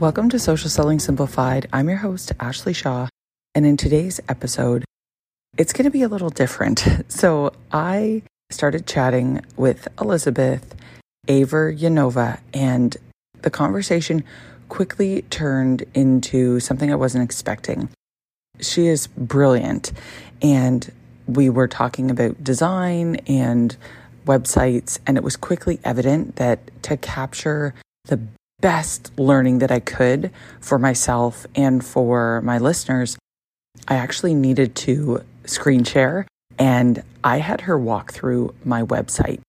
Welcome to Social Selling Simplified. I'm your host, Ashley Shaw. And in today's episode, it's going to be a little different. So I started chatting with Elizabeth Averyanova, and the conversation quickly turned into something I wasn't expecting. She is brilliant, and we were talking about design and websites, and it was quickly evident that to capture the best learning that I could for myself and for my listeners, I actually needed to screen share and I had her walk through my website.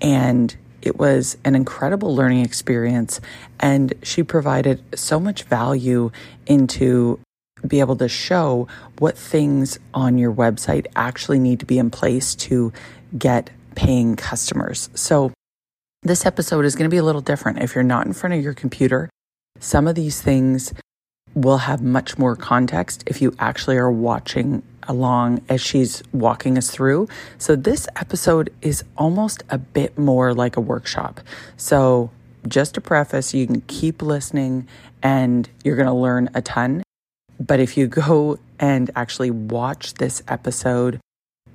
And it was an incredible learning experience. And she provided so much value into be able to show what things on your website actually need to be in place to get paying customers. So, this episode is going to be a little different. If you're not in front of your computer, some of these things will have much more context if you actually are watching along as she's walking us through. So, this episode is almost a bit more like a workshop. So, just to preface, you can keep listening and you're going to learn a ton. But if you go and actually watch this episode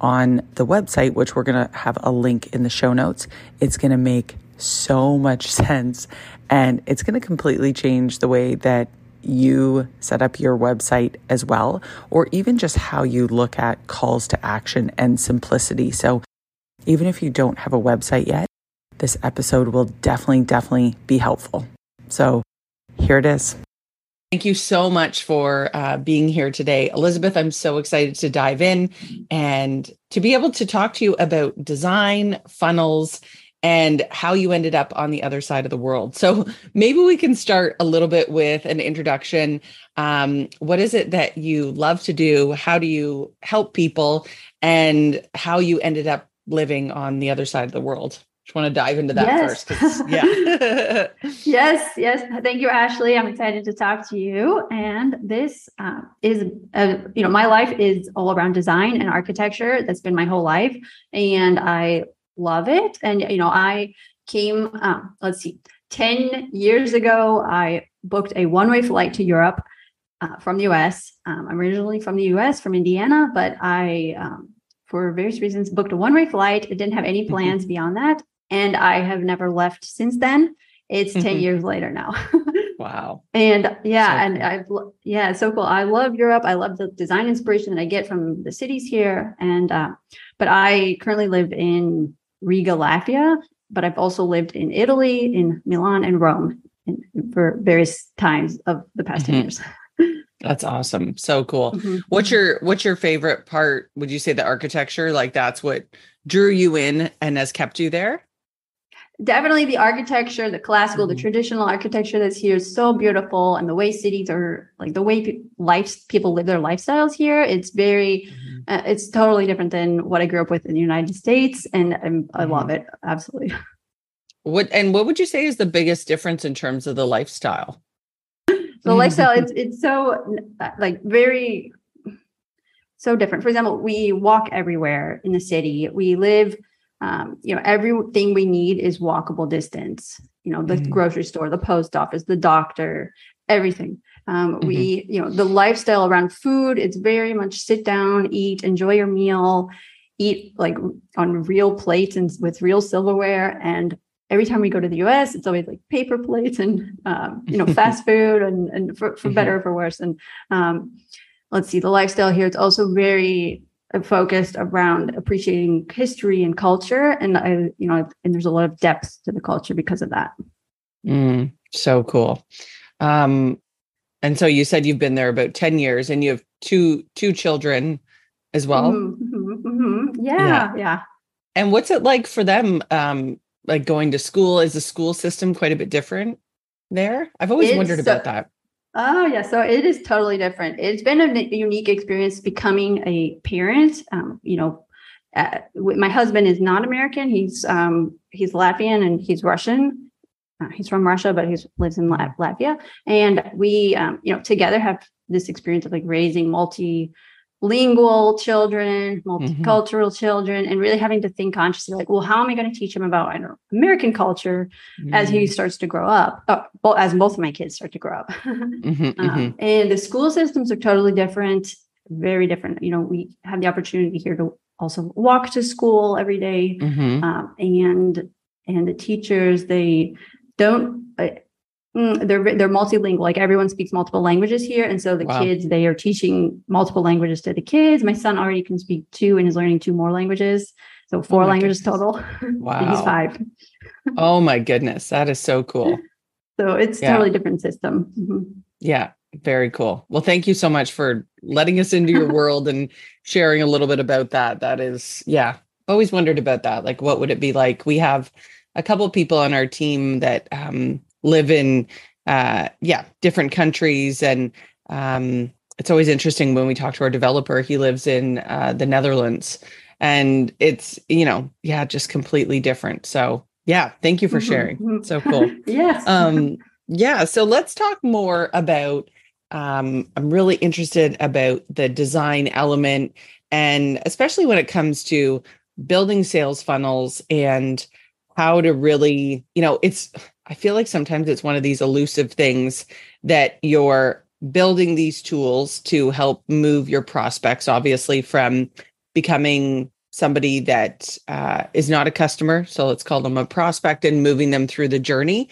on the website, which we're going to have a link in the show notes, it's going to make so much sense and it's going to completely change the way that you set up your website as well, or even just how you look at calls to action and simplicity. So, even if you don't have a website yet, this episode will definitely, definitely be helpful. So, here it is. Thank you so much for uh, being here today. Elizabeth, I'm so excited to dive in and to be able to talk to you about design, funnels, and how you ended up on the other side of the world. So maybe we can start a little bit with an introduction. Um, what is it that you love to do? How do you help people? And how you ended up living on the other side of the world? Just want to dive into that yes. first. Yeah. yes. Yes. Thank you, Ashley. I'm excited to talk to you. And this uh, is, a, you know, my life is all around design and architecture. That's been my whole life. And I love it. And, you know, I came, um, let's see, 10 years ago, I booked a one way flight to Europe uh, from the US. Um, I'm originally from the US, from Indiana, but I, um, for various reasons, booked a one way flight. It didn't have any mm-hmm. plans beyond that and I have never left since then. It's mm-hmm. 10 years later now. wow. And yeah, so and I've yeah, so cool. I love Europe. I love the design inspiration that I get from the cities here. And uh, but I currently live in Riga, Latvia, but I've also lived in Italy, in Milan and Rome in, for various times of the past mm-hmm. 10 years. That's awesome. So cool. Mm-hmm. What's your what's your favorite part? Would you say the architecture? Like that's what drew you in and has kept you there? Definitely the architecture, the classical, mm-hmm. the traditional architecture that's here is so beautiful, and the way cities are like the way pe- life people live their lifestyles here. It's very, mm-hmm. uh, it's totally different than what I grew up with in the United States, and I'm, i mm-hmm. love it absolutely. What and what would you say is the biggest difference in terms of the lifestyle? the lifestyle, it's it's so like very so different. For example, we walk everywhere in the city. We live um, you know everything we need is walkable distance you know the mm-hmm. grocery store the post office the doctor everything um, mm-hmm. we you know the lifestyle around food it's very much sit down eat enjoy your meal eat like on real plates and with real silverware and every time we go to the us it's always like paper plates and um, you know fast food and, and for, for mm-hmm. better or for worse and um, let's see, the lifestyle here, it's also very focused around appreciating history and culture. And I, you know, and there's a lot of depth to the culture because of that. Mm, so cool. Um, and so you said you've been there about 10 years and you have two two children as well. Mm-hmm, mm-hmm. Yeah, yeah, yeah. And what's it like for them um like going to school? Is the school system quite a bit different there? I've always it's wondered about that. Oh, yeah. So it is totally different. It's been a unique experience becoming a parent. Um, you know, uh, my husband is not American. He's um, he's Latvian and he's Russian uh, he's from Russia, but he lives in Latvia. And we, um, you know, together have this experience of like raising multilingual children, mm-hmm. multicultural mm-hmm. children, and really having to think consciously, like, well, how am I going to teach him about know, American culture mm-hmm. as he mm. starts to grow up? Uh, well, as both of my kids start to grow up. mm-hmm, um, mm-hmm. and the school systems are totally different, very different. You know, we have the opportunity here to also walk to school every day, mm-hmm. um, and and the teachers they don't uh, mm, they're they're multilingual like everyone speaks multiple languages here and so the wow. kids they are teaching multiple languages to the kids. My son already can speak two and is learning two more languages so four oh languages goodness. total. Wow he's five. Oh my goodness that is so cool. So it's yeah. totally different system. Mm-hmm. yeah very cool. Well thank you so much for letting us into your world and sharing a little bit about that. That is yeah always wondered about that. Like what would it be like? We have a couple of people on our team that um, live in uh, yeah different countries. And um, it's always interesting when we talk to our developer he lives in uh, the netherlands. And it's you know yeah just completely different. So yeah thank you for mm-hmm, sharing. Mm-hmm. so cool. Yes. Um yeah so let's talk more about um i'm really interested about the design element. And especially when it comes to building sales funnels and how to really, you know, it's, I feel like sometimes it's one of these elusive things that you're building these tools to help move your prospects, obviously, from becoming somebody that uh, is not a customer. So let's call them a prospect and moving them through the journey.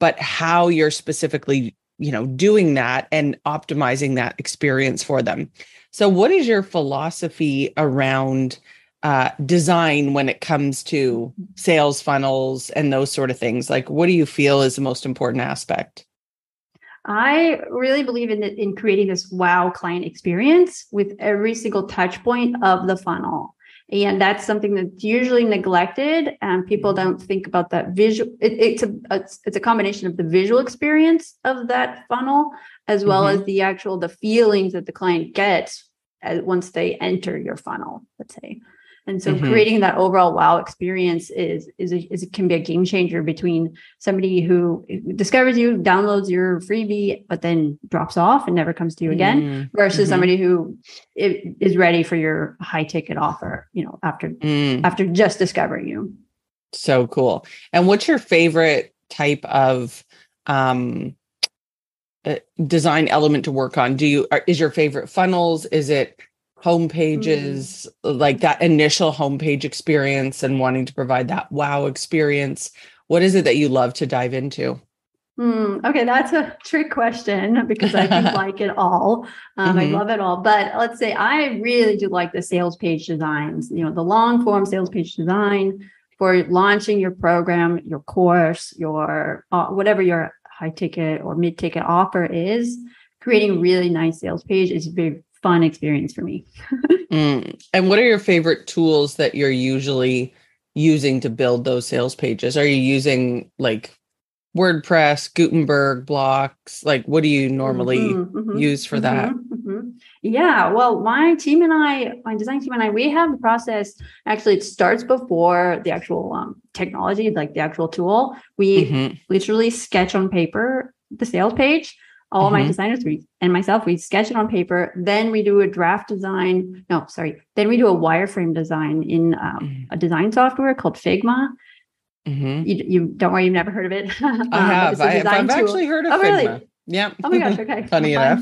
But how you're specifically, you know, doing that and optimizing that experience for them. So, what is your philosophy around? Uh, design when it comes to sales funnels and those sort of things? Like, what do you feel is the most important aspect? I really believe in in creating this wow client experience with every single touch point of the funnel. And that's something that's usually neglected, and people mm-hmm. don't think about that visual. It, it's a it's, it's, a combination of the visual experience of that funnel, as well mm-hmm. as the actual the feelings that the client gets once they enter your funnel. Let's say. And so mm-hmm. creating that overall wow experience is is, a, is can be a game changer between somebody who discovers you, downloads your freebie, but then drops off and never comes to you again, mm-hmm. versus mm-hmm. somebody who is ready for your high ticket offer, you know, after mm. after just discovering you. So cool. And what's your favorite type of um uh, design element to work on? Do you are, is your favorite funnels? Is it home pages mm. like that initial homepage experience and wanting to provide that wow experience what is it that you love to dive into mm, okay that's a trick question because i do like it all um, mm-hmm. i love it all but let's say i really do like the sales page designs you know the long form sales page design for launching your program your course your uh, whatever your high ticket or mid ticket offer is creating really nice sales page is very fun experience for me. mm. And what are your favorite tools that you're usually using to build those sales pages? Are you using like WordPress, Gutenberg blocks? Like, what do you normally mm-hmm, mm-hmm, use for mm-hmm, that? Mm-hmm. Yeah, well, my team and I, my design team and I, we have the process. Actually, it starts before the actual um, technology, like the actual tool. We mm-hmm. literally sketch on paper the sales page all mm-hmm. my designers we, and myself we sketch it on paper then we do a draft design no sorry then we do a wireframe design in um, mm-hmm. a design software called figma. Mm-hmm. you, you, don't worry you've never heard of it. Um, i have. I, have. actually heard of oh, figma. Really? yeah oh my gosh okay. Funny enough.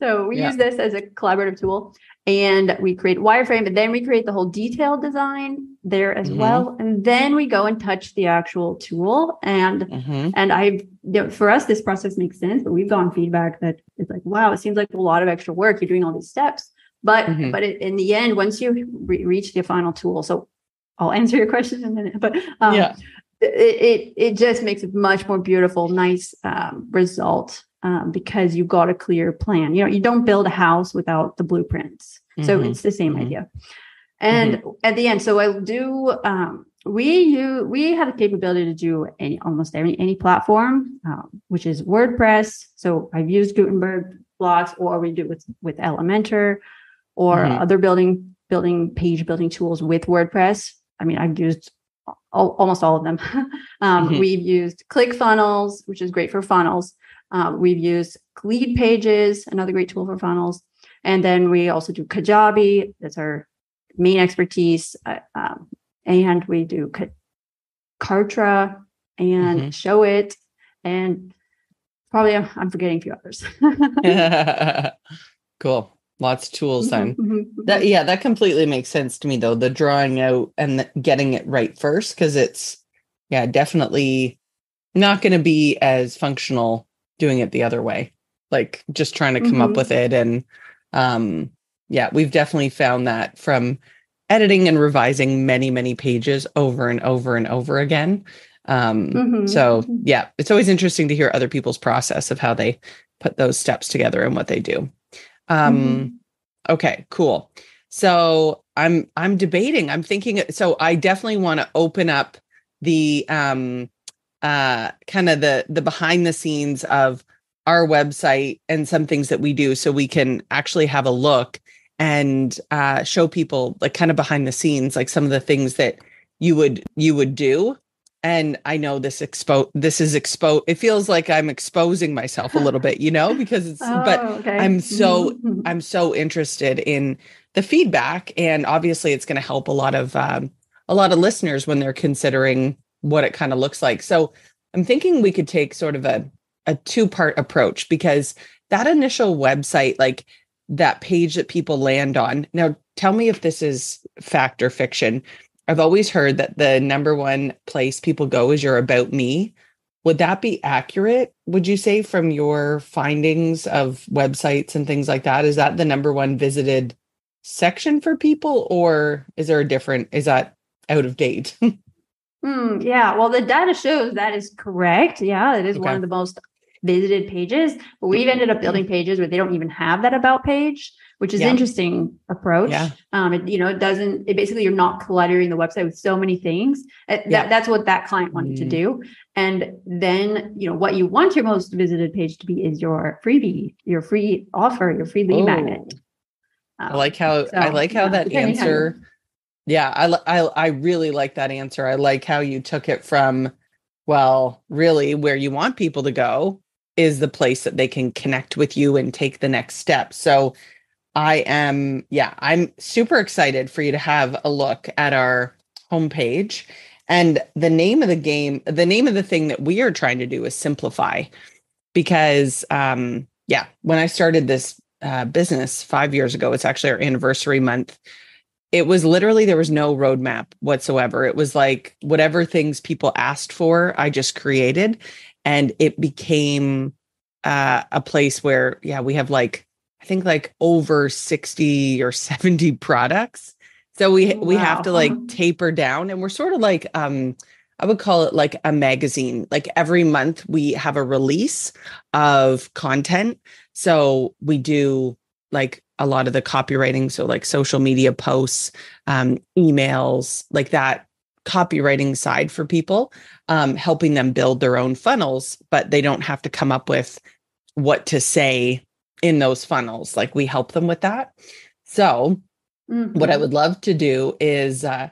So we yeah. use this as a collaborative tool and we create wireframe, but then we create the whole detailed design there as Mhm. well, and then we go and touch the actual tool. And Mhm. and I, you know, for us, this process makes sense, but we've gotten feedback that it's like, wow, it seems like a lot of extra work. You're doing all these steps, but Mhm. but it, in the end, once you re- reach the final tool, so I'll answer your question in a minute. But um, Yeah. it, it it just makes a much more beautiful, nice um, result um, because you've got a clear plan. You know, you don't build a house without the blueprints. So Mhm. it's the same Mhm. idea. And at the end, so I do. Um, we you we have the capability to do any almost any any platform, um, which is WordPress. So I've used Gutenberg blocks, or we do with with Elementor, or Mhm. other building building page building tools with WordPress. I mean, I've used all, almost all of them. um, Mhm. We've used ClickFunnels, which is great for funnels. Um, we've used Leadpages, another great tool for funnels. And then we also do Kajabi. That's our main expertise. Uh, um, and we do Ka- Kartra and Mhm. Showit. And probably I'm, I'm forgetting a few others. cool. Lots of tools then. Mhm, mhm, That yeah, that completely makes sense to me though. The drawing out and getting it right first because it's yeah, definitely not going to be as functional doing it the other way. Like just trying to come up Mhm. with it and um yeah, we've definitely found that from editing and revising many many pages over and over and over again. Um Mhm, so mhm. yeah, it's always interesting to hear other people's process of how they put those steps together and what they do. Um Mhm. okay, cool. So I'm I'm debating. I'm thinking so I definitely want to open up the um uh kind of the the behind the scenes of our website and some things that we do so we can actually have a look and uh show people like kind of behind the scenes like some of the things that you would you would do and i know this expo this is expo it feels like i'm exposing myself a little bit you know because it's but Oh, okay. I'm so- Mhm. i'm so interested in the feedback and obviously it's going to help a lot of um, a lot of listeners when they're considering what it kind of looks like. So i'm thinking we could take sort of a a two part approach because that initial website like that page that people land on now tell me if this is fact or fiction. I've always heard that the number one place people go is your about me. Would that be accurate would you say from your findings of websites and things like that? Is that the number one visited section for people or is there a different is that out of date Hmm, yeah, well, the data shows that is correct. Yeah, it is one of the most visited pages. But we've ended up building pages where they don't even have that about page, which is Yeah. interesting approach. Yeah. Um, it, you know, it doesn't. It basically you're not cluttering the website with so many things. Uh, That, That's what that client wanted to Mm. do. And then you know what you want your most visited page to be is your freebie, your free offer, your free lead magnet. Oh, I Um, like how I like how that answer. Yeah, I, I I really like that answer. I like how you took it from, well, really where you want people to go is the place that they can connect with you and take the next step. So I am, yeah, I'm super excited for you to have a look at our homepage. And the name of the game, the name of the thing that we are trying to do is simplify because um yeah, when I started this uh, business five years ago. It's actually our anniversary month. It was literally, there was no roadmap whatsoever. It was like whatever things people asked for, I just created. And it became uh, a place where, yeah, we have like, I think like over 60 or 70 products. So we we have to like taper down and we're sort of like um I would call it like a magazine. Like every month we have a release of content. So we do like a lot of the copywriting. So like social media posts, um, emails, like that copywriting side for people, um, helping them build their own funnels, but they don't have to come up with what to say in those funnels. Like we help them with that. So what I Mhm. would love to do is uh,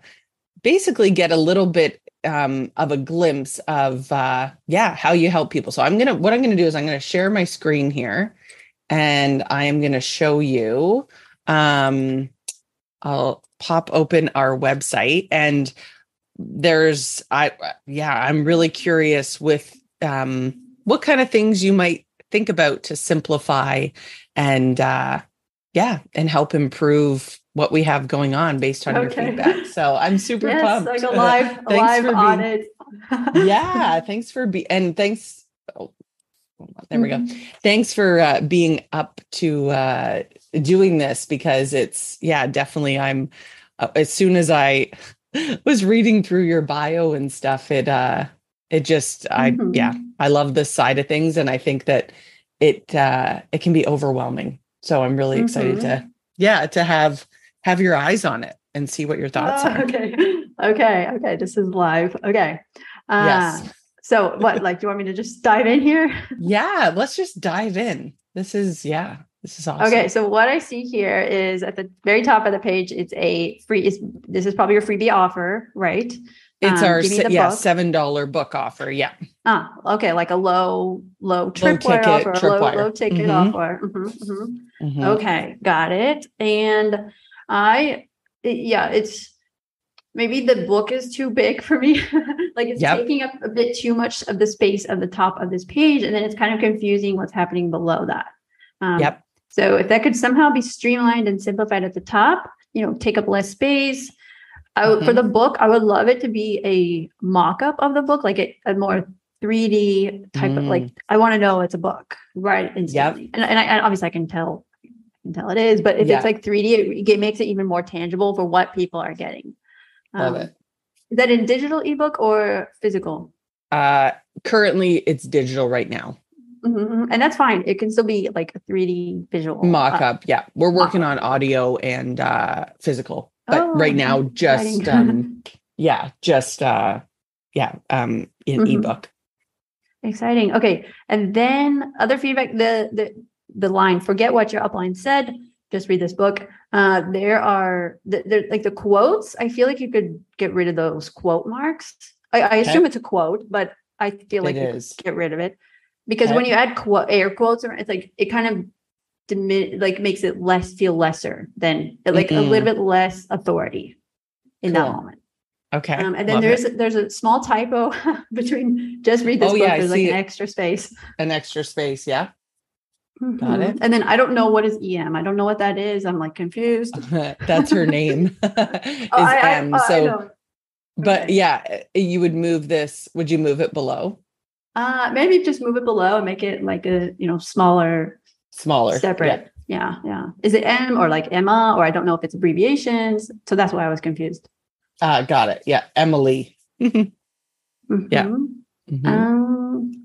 basically get a little bit um, of a glimpse of uh, yeah how you help people. So I'm gonna what I'm gonna do is I'm gonna share my screen here, and I am gonna show you. Um, I'll pop open our website and there's I yeah I'm really curious with um, what kind of things you might think about to simplify and uh, yeah, and help improve what we have going on based on your feedback. So I'm super yes, pumped. like a live, a Thanks live for being- audit. yeah, thanks for be and thanks. There we go. Mhm. Thanks for uh, being up to uh, doing this because it's yeah, definitely. I'm uh, as soon as I was reading through your bio and stuff, it uh, it just I Mhm. yeah, I love this side of things, and I think that it uh, it can be overwhelming. So I'm really excited Mm-hmm. to yeah to have have your eyes on it and see what your thoughts Oh, are. okay. Okay. Okay. This is live. Okay. Uh, Yes. So what, like, do you want me to just dive in here? Yeah, let's just dive in. This is yeah, this is awesome. Okay. So what I see here is at the very top of the page, it's a free, it's, this is probably your freebie offer, right? It's Um, our se- yeah book. seven dollar book offer. Yeah, Ah, okay. Like a low, low tripwire ticket offer, a low, low ticket Mhm. offer. Mhm, mhm. Mhm. Okay, got it. And I, it- yeah, it's maybe the book is too big for me. like it's Yep. taking up a bit too much of the space of the top of this page, and then it's kind of confusing what's happening below that. Um, Yep. So if that could somehow be streamlined and simplified at the top, you know, take up less space. I would, For the book, I would love it to be a mock-up of the book, like a, a more 3D type of like. Mm. I want to know it's a book, right? Instantly, and and I, and obviously I can tell, I can tell it is. But if Yeah. it's like 3D, it, it makes it even more tangible for what people are getting. Love Um, it. Is that in digital ebook or physical? Uh, currently, it's digital right now. Mhm, And that's fine. It can still be like a 3D visual Mock uh, up. Yeah, we're working on mock-up. audio and uh, physical, but Oh, right now, just um, yeah, just uh, yeah, um, in Mhm. ebook. Exciting. Okay. And then other feedback, the the the line, forget what your upline said, just read this book. Uh there are there like the quotes. I feel like you could get rid of those quote marks. I, I assume it's a quote, but I feel like It you could get rid of it. Because when you add quote air quotes it's like it kind of dimin- like makes it less feel lesser than like a Mm-mm. little bit less authority in that moment. Okay, Um, and then love there's it. there's a small typo between just read this Oh, book. yeah, there's like an it. extra space. an extra space. Yeah, Got Mhm. it. And then I don't know what is EM. I don't know what that is. I'm like confused. that's her name. is Oh, I- I- M. I so, but yeah, you would move this. Would you move it below? uh, maybe just move it below and make it like a you know smaller, Smaller, Yeah. separate. Yeah. yeah, Is it M or like Emma or I don't know if it's abbreviations. So that's why I was confused. Ah, got it. Yeah, Emily. Mhm. Yeah. Mhm. Um,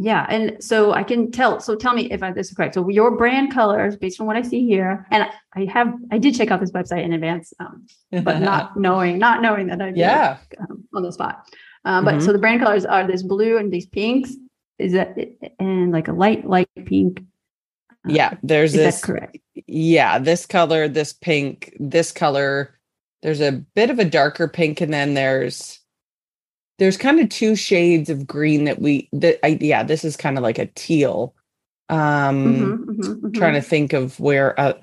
yeah, and so I can tell. So tell me if I, this is correct. So your brand colors, based on what I see here, and I have, I did check out this website in advance, um, but not knowing, not knowing that I yeah. um, on the spot. Um, but so the brand colors are this blue and these pinks. Is that and like a light, light pink? Uh, Yeah, there's is this. that correct? Yeah, this color, this pink, this color. There's a bit of a darker pink, and then there's there's kind of two shades of green that we that I yeah, this is kind of like a teal. Um Mhm, mhm, trying mhm. to think of where uh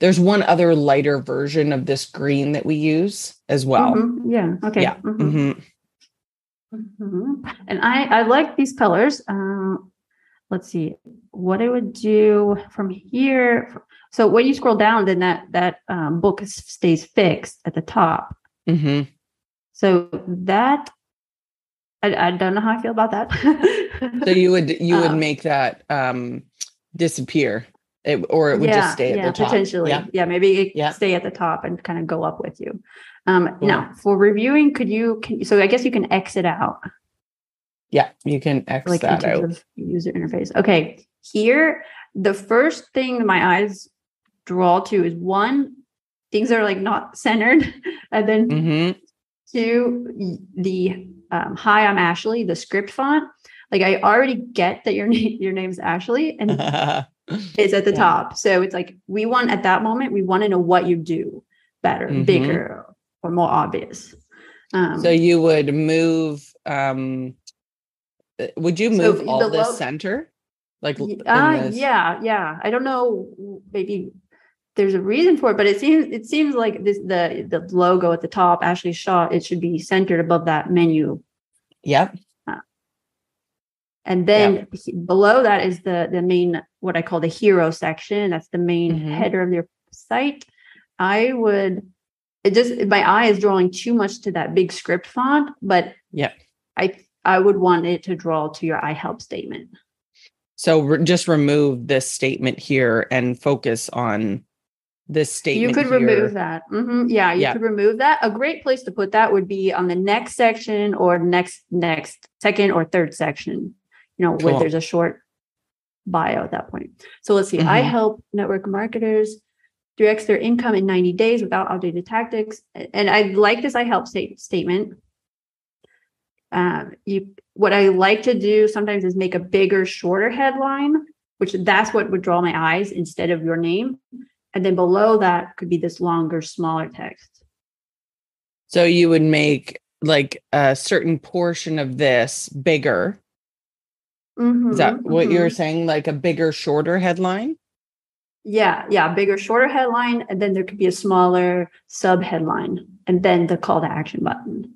there's one other lighter version of this green that we use as well. Mhm, Yeah. Okay. Yeah. mhm. Mhm. Mhm. And I I like these colors. Um, let's see what I would do from here. So when you scroll down, then that that um, book stays fixed at the top. So that I, I don't know how I feel about that. So you would you would Um, make that um disappear. It, or it would just stay at yeah, the top. potentially. Yeah. Yeah, maybe it Yeah. stay at the top and kind of go up with you. Um, Cool. now for reviewing, could you can so I guess you can exit out. Yeah, you can X like that out. user interface. Okay, here the first thing my eyes draw to is one things that are like not centered, and then Mhm. two the um, "Hi, I'm Ashley" the script font. Like I already get that your name your name's Ashley and it's at the Yeah. top, so it's like we want at that moment we want to know what you do better, Mhm. bigger, or more obvious. Um, so you would move um uh, would you So move the all this lo- center? Like uh, yeah, yeah. I don't know. Maybe there's a reason for it, but it seems it seems like this the the logo at the top, Ashley Shaw. It should be centered above that menu, Yep. and then he- below that is the the main what I call the hero section. That's the main Mhm. header of your site. I would it just my eye is drawing too much to that big script font, but Yeah. I I would want it to draw to your I help statement. So re- just remove this statement here and focus on this statement. You could here. remove that. Mhm. Yeah, you Yeah. could remove that. A great place to put that would be on the next section or next next second or third section. You know, where there's a short bio at that point. So let's see. I Mhm. help network marketers 3x their income in 90 days without outdated tactics. And I like this I help state, statement. Um, you what I like to do sometimes is make a bigger, shorter headline, which that's what would draw my eyes instead of your name. And then below that could be this longer, smaller text. So you would make like a certain portion of this bigger. Is that what you're mhm. saying? Like a bigger, shorter headline? Yeah, yeah, bigger, shorter headline, and then there could be a smaller sub headline, and then the call to action button.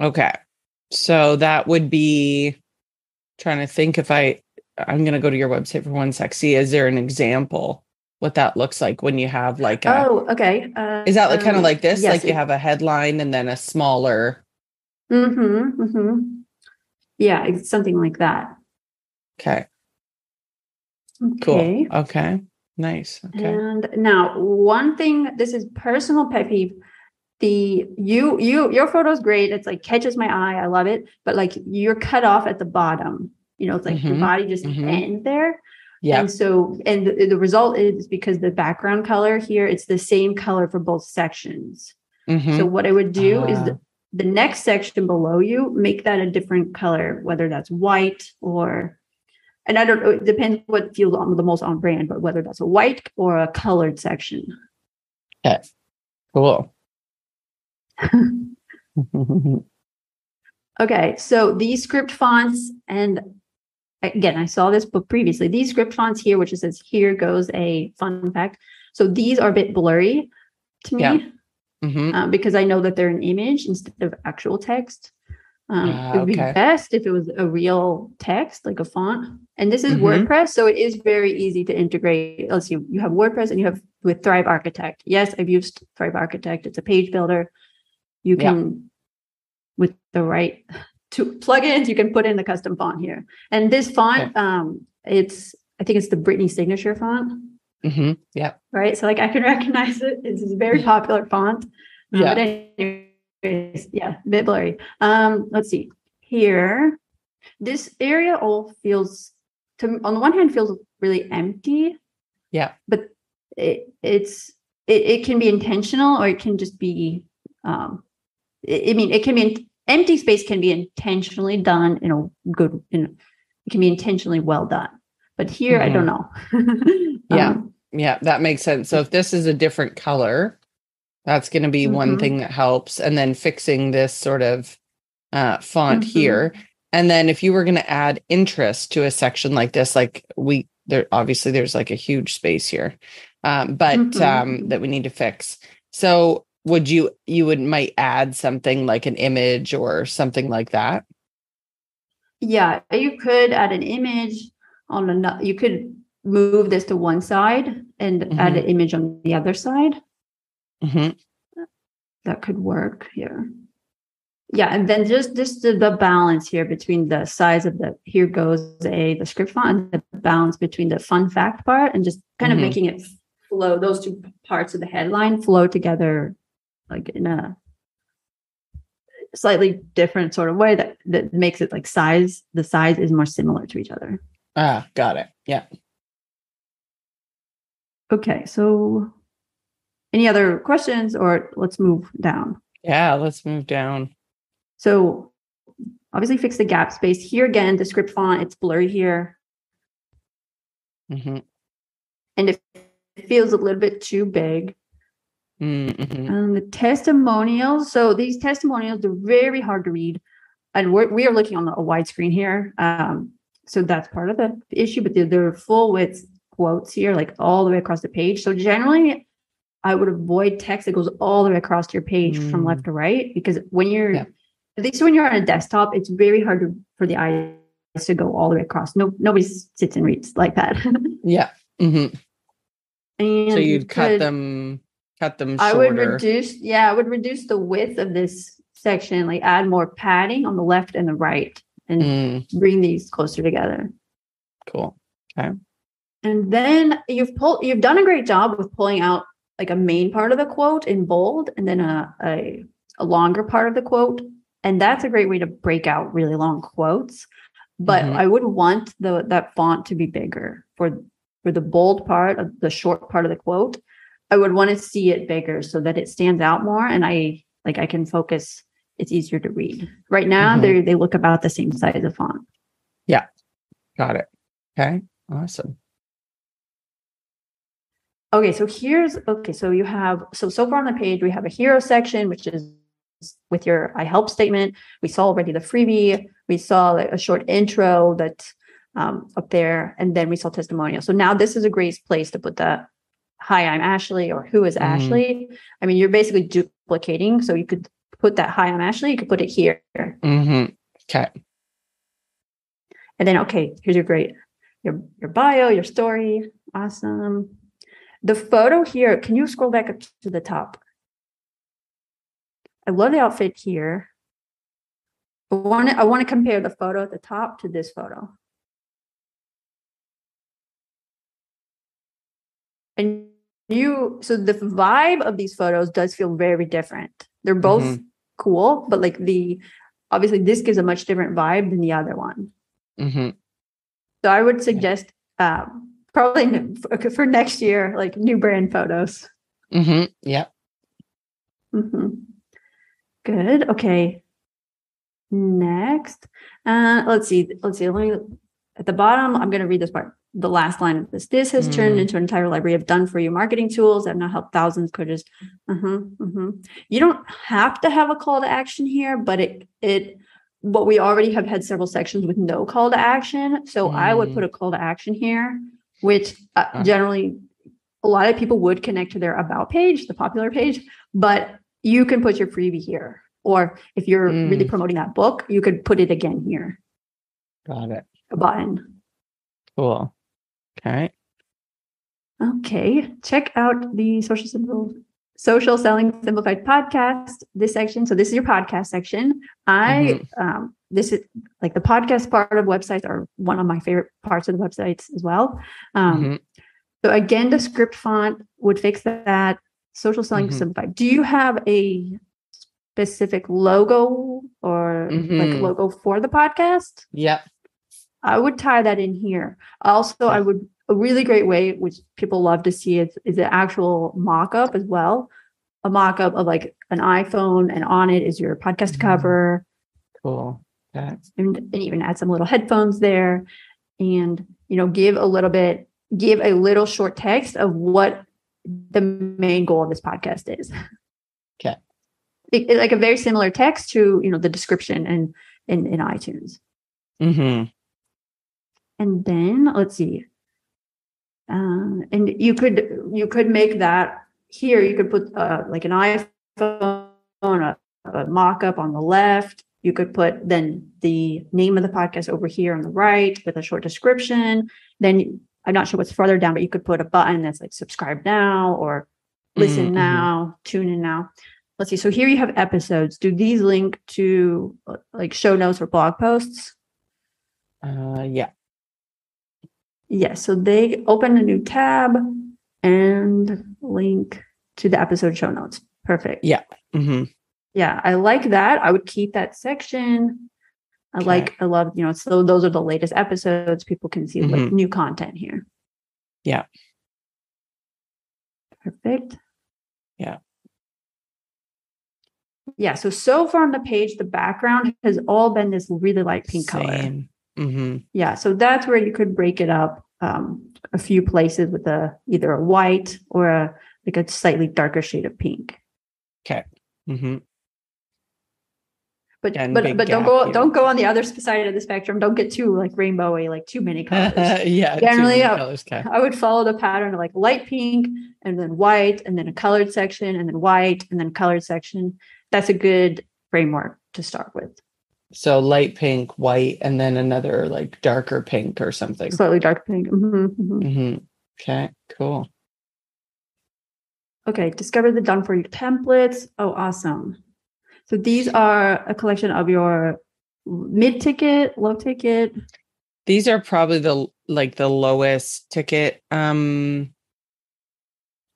Okay. So that would be trying to think if I I'm gonna go to your website for one sec. See, is there an example what that looks like when you have like a Oh, okay. Uh, is that like kind of um, like this? yes, like you have a headline and then a smaller Mm-hmm, mm-hmm. Yeah, it's something like that. okay. Cool. Okay. Okay. Nice. Okay. And now one thing, this is personal pet peeve. The you you your photo's great. It's like catches my eye. I love it. But like you're cut off at the bottom. You know, it's like your Mhm, body just mhm. ends there. Yeah. And so, and the, the result is because the background color here, it's the same color for both sections. Mhm. So what I would do is Ah. the, the next section below you, make that a different color, whether that's white or, and I don't know, it depends what feels on the most on brand, but whether that's a white or a colored section. cool. Okay, so these script fonts, and again, I saw this book previously. These script fonts here, which it says here goes a fun fact. So these are a bit blurry to me Yeah. Mhm. uh, because I know that they're an image instead of actual text. Um, Ah, it would okay. be best if it was a real text, like a font. And this is Mhm. WordPress, so it is very easy to integrate. Let's see, you have WordPress and you have with Thrive Architect. Yes, I've used Thrive Architect. It's a page builder. You Yeah. can, with the right two plugins, you can put in the custom font here. And this font, um, it's I think it's the Brittany signature font Mm-hmm. Yeah. right? So like I can recognize it. It's a very popular font. Uh, Yeah. Anyways, yeah, a bit blurry. Um, let's see here. This area all feels to on the one hand feels really empty. Yeah. But it, it's it, it can be intentional or it can just be um I mean it can be empty space can be intentionally done in a good in it can be intentionally well done. But here I don't know. Yeah. Um, Yeah, that makes sense. So if this is a different color, that's going to be one Mhm. thing that helps. And then fixing this sort of uh, font Mhm. here. And then if you were going to add interest to a section like this, like we there obviously there's like a huge space here, um, but Mhm. um, that we need to fix. So would you you would might add something like an image or something like that? Yeah, you could add an image on another. You could move this to one side and add an image on the other side. Mhm. That could work here. Yeah, and then just just the, the balance here between the size of the here goes a the script font and the balance between the fun fact part and just kind Mhm. of making it flow. Those two parts of the headline flow together, like in a slightly different sort of way that that makes it like size. The size is more similar to each other. Ah, got it. Yeah. Okay, so any other questions or let's move down. Yeah, let's move down. So obviously fix the gap space. Here again, the script font, it's blurry here. hmm And if it feels a little bit too big. Mm-hmm. Um, the testimonials. So these testimonials, they're very hard to read. And we're, we are looking on a wide screen here. Um, so that's part of the issue, but they're, they're full width quotes here, like all the way across the page. So generally, I would avoid text that goes all the way across your page from Mm. left to right because when you're Yeah. at least when you're on a desktop, it's very hard to, for the eyes to go all the way across. No, nobody sits and reads like that. yeah. Mm-hmm. And So you'd cut could- them, cut them shorter. I would reduce, yeah, I would reduce the width of this section, like add more padding on the left and the right, and Mm, bring these closer together. cool. Okay. And then you've pulled, you've done a great job with pulling out like a main part of the quote in bold, and then a a, a longer part of the quote, and that's a great way to break out really long quotes. But Mhm. I would want the that font to be bigger for for the bold part of the short part of the quote. I would want to see it bigger so that it stands out more, and I like I can focus. It's easier to read. Right now, Mhm. they they look about the same size of font. Yeah, got it. Okay. Awesome. Okay, so here's okay. So you have so so far on the page we have a hero section, which is with your I help statement. We saw already the freebie. We saw like, a short intro that um, up there, and then we saw testimonial. So now this is a great place to put the hi, I'm Ashley, or who is Mhm. Ashley. I mean, you're basically duplicating. So you could put that hi, I'm Ashley. You could put it here, Mm-hmm. Okay. and then okay, here's your great your your bio, your story. Awesome. The photo here, can you scroll back up to the top? I love the outfit here. I want to I want to compare the photo at the top to this photo. And you so the vibe of these photos does feel very different. They're both Mhm. cool, but like the obviously this gives a much different vibe than the other one. Mm-hmm. So I would suggest um, probably for, next year, like new brand photos. Mm-hmm. Yeah. Mhm. Good. Okay. Next, uh, let's see. Let's see. Let me at the bottom. I'm going to read this part. The last line of this. This has turned Mm. into an entire library of done for you marketing tools that have now helped thousands of coaches. Mhm, mhm. You don't have to have a call to action here, but it it. But we already have had several sections with no call to action, so I would Mm. put a call to action here, which uh, Ah. generally a lot of people would connect to their about page, the popular page, but you can put your freebie here. Or if you're really Mm. promoting that book, you could put it again here, Got it. a button. Cool. Okay. Okay. Check out the social simple social selling simplified podcast. This section. So this is your podcast section. I um this is like the podcast part of websites are one of my favorite parts of the websites as well. Um Mhm. So again, the script font would fix that. Social selling Mhm. simplified. Do you have a specific logo or like Mhm. logo for the podcast? Yep. I would tie that in here. Also, I would a really great way, which people love to see, is is the actual mock-up as well. A mock-up of like an iPhone, and on it is your podcast Mhm. cover, Cool. Okay. and, and even add some little headphones there, and you know, give a little bit, give a little short text of what the main goal of this podcast is. Okay. It- it- like a very similar text to you know the description and in in iTunes. Mm-hmm. And then let's see. Uh, and you could you could make that here. You could put uh, like an iphone a, a mock-up on the left. You could put then the name of the podcast over here on the right with a short description. Then i'm not sure what's further down but you could put a button that's like subscribe now or listen Mhm, mhm. now tune in now. Let's see. So here you have episodes. Do these link to like show notes or blog posts? Uh, yeah. Yes, so they open a new tab and link to the episode show notes. Perfect. Yeah. Mm-hmm. Yeah, I like that. I would keep that section. I Okay. like, I love, you know, so those are the latest episodes. People can see like Mhm. new content here. Yeah. Perfect. Yeah. Yeah. So, so far on the page, the background has all been this really light pink color. Mm-hmm. Yeah, so that's where you could break it up um, a few places with a either a white or a like a slightly darker shade of pink. Okay. Mm-hmm. But and but but don't go here. don't go on the other side of the spectrum. Don't get too like rainbowy, like too many colors. yeah. too Generally, many uh, colors. Okay. I would follow the pattern of like light pink and then white and then a colored section and then white and then colored section. That's a good framework to start with. So light pink, white, and then another like darker pink or something. Slightly dark pink. Mm-hmm, mm-hmm. Mm-hmm. Okay, cool. Okay, discover the done for you templates. Oh, awesome. So these are a collection of your mid ticket, low ticket. These are probably the like the lowest ticket um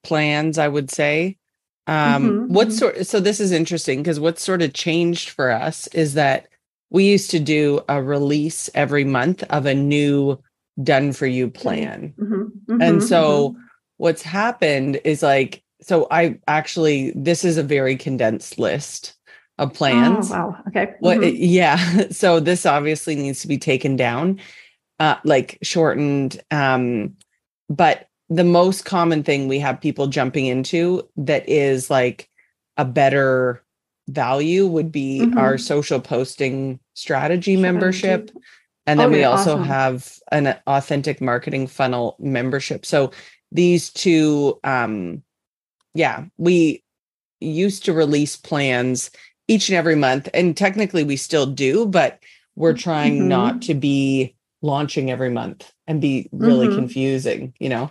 plans, I would say. Um Mhm, what mhm. sort so this is interesting because what sort of changed for us is that we used to do a release every month of a new done for you plan. Mhm, And mhm, so what's happened is like, so I actually, this is a very condensed list of mhm. plans. Oh, wow. Okay. What, Mhm. yeah. So this obviously needs to be taken down, uh, like shortened. Um, but the most common thing we have people jumping into that is like a better value would be our Mhm. social posting strategy membership. And then we Okay, also awesome. have an authentic marketing funnel membership. So these two, um, yeah, we used to release plans each and every month. And technically we still do, but we're trying Mhm. not to be launching every month and be really Mhm. confusing, you know?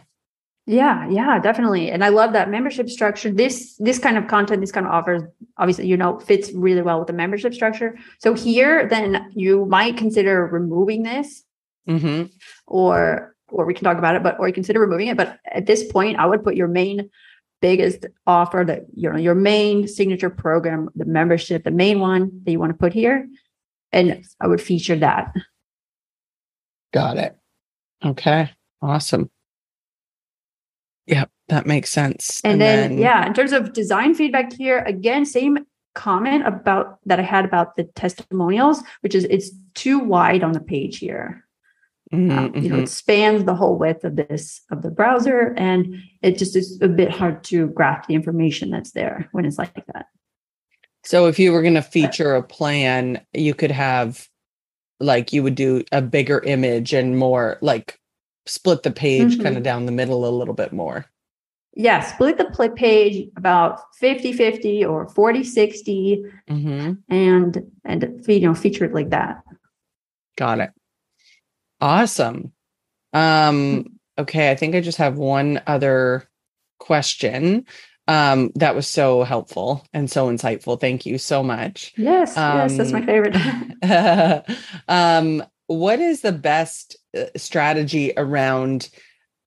Yeah, yeah, definitely. And I love that membership structure. This this kind of content, this kind of offers, obviously, you know, fits really well with the membership structure. So here, then you might consider removing this, hmm or or we can talk about it, but or you consider removing it. But at this point, I would put your main biggest offer that you know your main signature program, the membership, the main one that you want to put here, and I would feature that. Got it. Okay. Awesome. Yep. That makes sense. And, then, yeah, in terms of design feedback here, again, same comment about that I had about the testimonials, which is it's too wide on the page here. Mhm, Um, you know, mhm. it spans the whole width of this of the browser, and it just is a bit hard to grasp the information that's there when it's like that. So if you were going to feature a plan, you could have like you would do a bigger image and more like split the page kind Mhm. of down the middle a little bit more. Yeah, split the page about 50-50 or 40-60 hmm and and you know feature it like that. Got it. Awesome. Um, okay, I think I just have one other question. Um, that was so helpful and so insightful. Thank you so much. Yes, yes, that's my Um, favorite. um, what is the best uh, strategy around?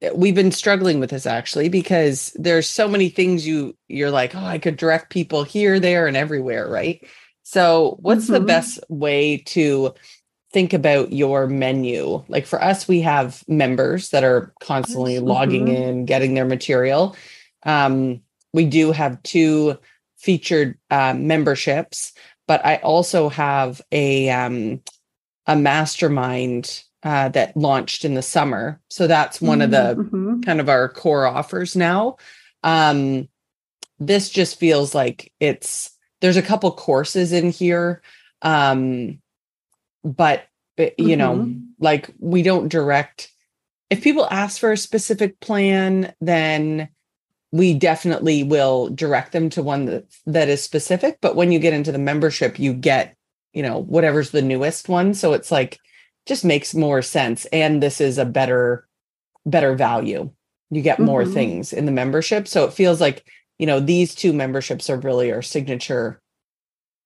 uh, We've been struggling with this actually because there's so many things you you're like, oh, I could direct people here, there, and everywhere, right? So, what's the Mhm. best way to think about your menu? Like for us, we have members that are constantly Yes, logging in, getting their material. Um, we do have two featured uh, memberships, but I also have a um, a mastermind uh, that launched in the summer. So that's one of the Mhm. kind of our core offers now. Um, this just feels like it's there's a couple courses in here, um, but uh, you know, Mhm. like we don't direct. If people ask for a specific plan, then we definitely will direct them to one that, that is specific. But when you get into the membership, you get, you know, whatever's the newest one. So it's like just makes more sense. And this is a better, better value. You get more Mhm. things in the membership. So it feels like, you know, these two memberships are really our signature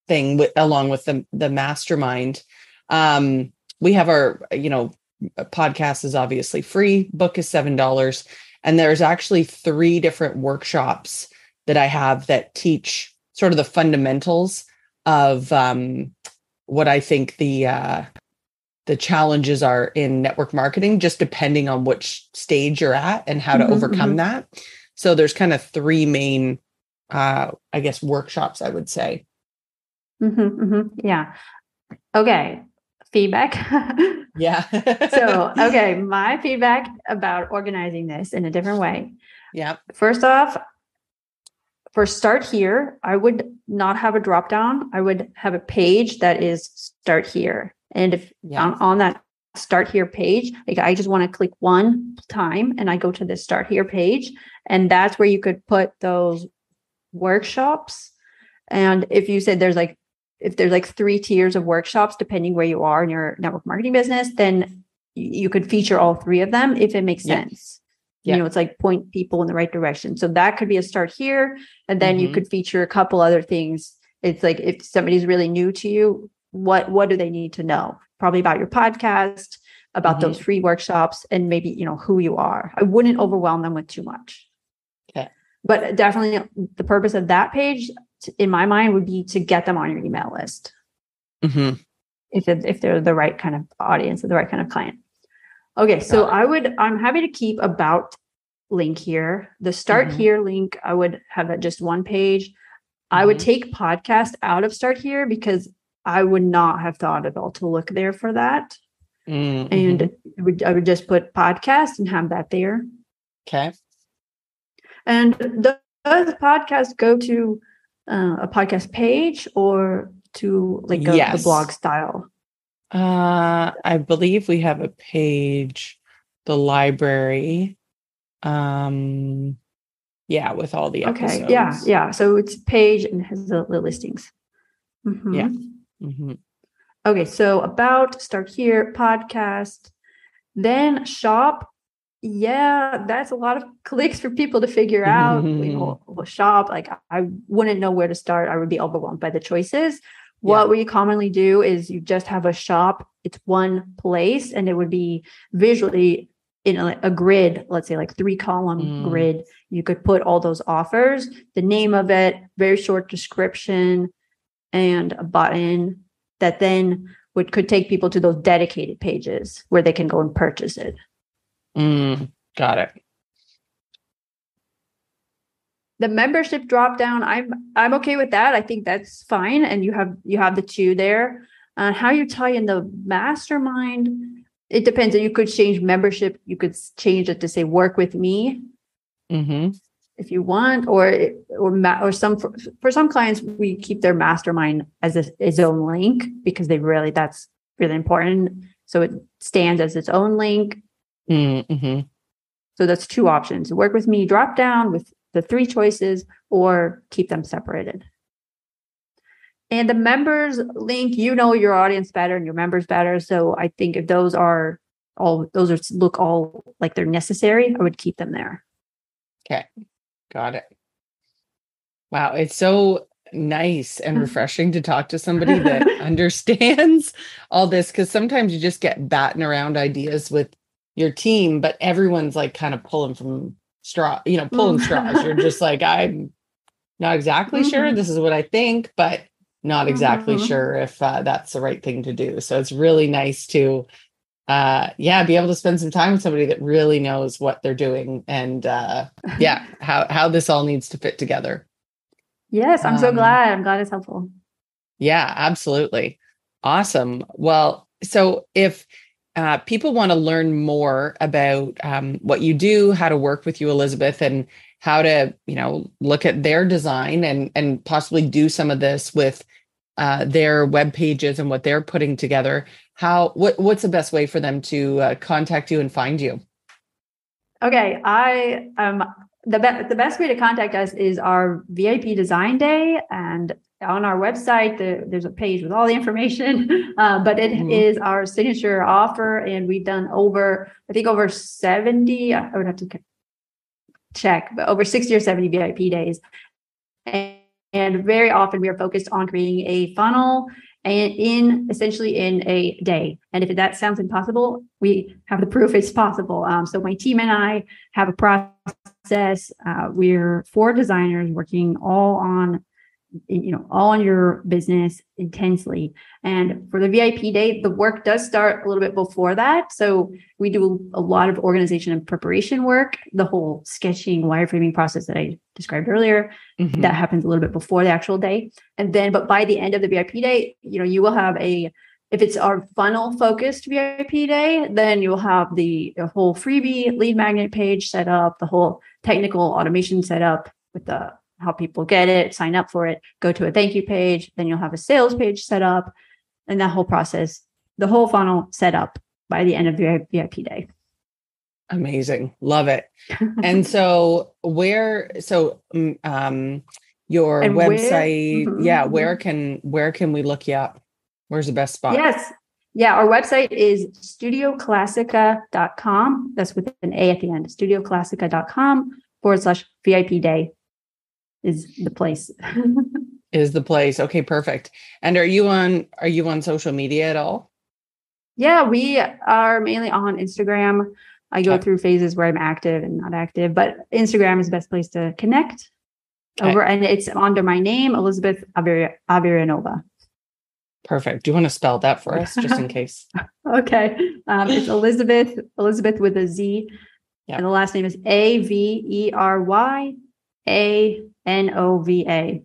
thing with along with the the mastermind. Um, we have our, you know, podcast is obviously free, book is seven dollars. And there's actually three different workshops that I have that teach sort of the fundamentals of um, what I think the uh, the challenges are in network marketing, just depending on which stage you're at and how to Mhm, overcome mhm. that. So there's kind of three main, uh, I guess, workshops. I would say. Mhm, mhm. Yeah. Okay. Feedback. Yeah. so, okay, my feedback about organizing this in a different way. yeah. First off, for start here, I would not have a drop down. I would have a page that is start here. And if Yeah. on, on that start here page, like I just want to click one time and I go to the start here page. And that's where you could put those workshops. And if you said there's like if there's like three tiers of workshops, depending where you are in your network marketing business, then you could feature all three of them if it makes Yeah. sense. You know, it's like point people in the right direction. So that could be a start here. And then you Mhm. could feature a couple other things. It's like if somebody's really new to you, what what do they need to know? Probably about your podcast, about Mhm. those free workshops, and maybe you know who you are. I wouldn't overwhelm them with too much. Okay. But definitely the purpose of that page, in my mind, would be to get them on your email list hmm if if they're the right kind of audience or the right kind of client. Okay, so I would I'm happy to keep about link here. The start Mhm. here link I would have at just one page. I would Mhm. take podcast out of start here because I would not have thought at all to look there for that. Mm-hmm. And would, I would just put podcast and have that there. okay. And does the podcast go to uh, a podcast page or to like a, Yes. the blog style? Uh, I believe we have a page, the library. Um, yeah, with all the Okay. episodes. Yeah. Yeah. So it's page and has the, listings. Mhm. Yeah. Mhm. Okay. So about start here, podcast, then shop. Yeah, that's a lot of clicks for people to figure out. you know, shop. Like I wouldn't know where to start. I would be overwhelmed by the choices. What we commonly do is you just have a shop. It's one place, and it would be visually in a, a grid. Let's say like three column Mm. grid. You could put all those offers, the name of it, very short description, and a button that then would could take people to those dedicated pages where they can go and purchase it. Mm, got it. The membership drop down i'm i'm okay with that. I think that's fine and you have you have the two there. Uh, how you tie in the mastermind it depends. You could change membership. You could change it to say work with me Mm-hmm. if you want or or ma- or some for, for some clients we keep their mastermind as a, its own link because they really that's really important. So it stands as its own link. Mm-hmm. so that's two options. Work with me drop down with the three choices or keep them separated. And the members link, you know your audience better and your members better. So I think if those are all those are look all like they're necessary, I would keep them there. Okay. Got it. Wow, it's so nice and refreshing to talk to somebody that understands all this because sometimes you just get batting around ideas with your team, but everyone's like kind of pulling from straw, you know, pulling Mm. straws. You're just like, I'm not exactly sure. Mhm. This is what I think, but not exactly Mhm. sure if uh, that's the right thing to do. So it's really nice to uh yeah be able to spend some time with somebody that really knows what they're doing and uh yeah how how this all needs to fit together Yes, I'm so Um, glad. I'm glad it's helpful. yeah absolutely awesome well so if uh, people want to learn more about um, what you do how to work with you elizabeth and how to you know look at their design and and possibly do some of this with uh, their web pages and what they're putting together. How what what's the best way for them to uh, contact you and find you? Okay, I um the be- the best way to contact us is our VIP Design Day, and on our website the, there's a page with all the information. Uh, but it is Mhm. our signature offer, and we've done over I think over seventy. I would have to check, but over sixty or seventy VIP days, and, and very often we are focused on creating a funnel and in essentially in a day. And if that sounds impossible, we have the proof it's possible. Um, so my team and I have a process. Uh, we're four designers working all on, you know, all on your business intensely. And for the VIP day, the work does start a little bit before that. So we do a lot of organization and preparation work, the whole sketching, wireframing process that I described earlier Mhm. that happens a little bit before the actual day and then but by the end of the vip day you know you will have a if it's our funnel focused vip day then you'll have the, the whole freebie lead magnet page set up the whole technical automation set up with the how people get it sign up for it go to a thank you page then you'll have a sales page set up and that whole process the whole funnel set up by the end of the vip day amazing love it and so where so mm, um your and website. Where, mm-hmm, yeah, mm-hmm. where can where can we look you up? Where's the best spot? Yes. Yeah, our website is studioclassica.com. That's with an A at the end. Studioclassica.com forward slash VIP day is the place. is the place. Okay, perfect. And are you on are you on social media at all? Yeah, we are mainly on Instagram. I go okay. through phases where I'm active and not active, but Instagram is the best place to connect. Okay. Over and it's under my name, Elizabeth Averyanova. Perfect. Do you want to spell that for us just in case? okay. Um, it's Elizabeth, Elizabeth with a Z. Yep. And the last name is A V E R Y A N O V A.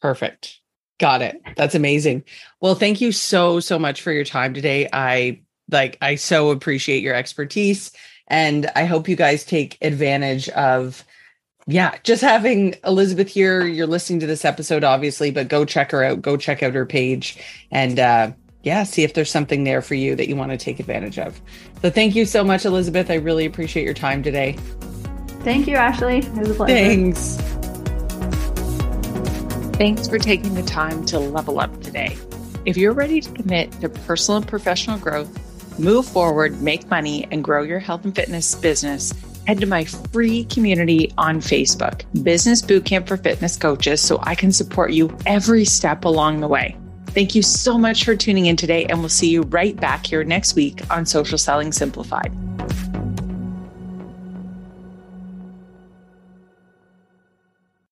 Perfect. Got it. That's amazing. Well, thank you so, so much for your time today. I like, I so appreciate your expertise. And I hope you guys take advantage of yeah, just having Elizabeth here, you're listening to this episode, obviously, but go check her out. Go check out her page and, uh, yeah, see if there's something there for you that you want to take advantage of. So thank you so much, Elizabeth. I really appreciate your time today. Thank you, Ashley. It was a pleasure. Thanks. Thanks for taking the time to level up today. If you're ready to commit to personal and professional growth, move forward, make money, and grow your health and fitness business, head to my free community on Facebook, Business Bootcamp for Fitness Coaches, so I can support you every step along the way. Thank you so much for tuning in today, and we'll see you right back here next week on Social Selling Simplified.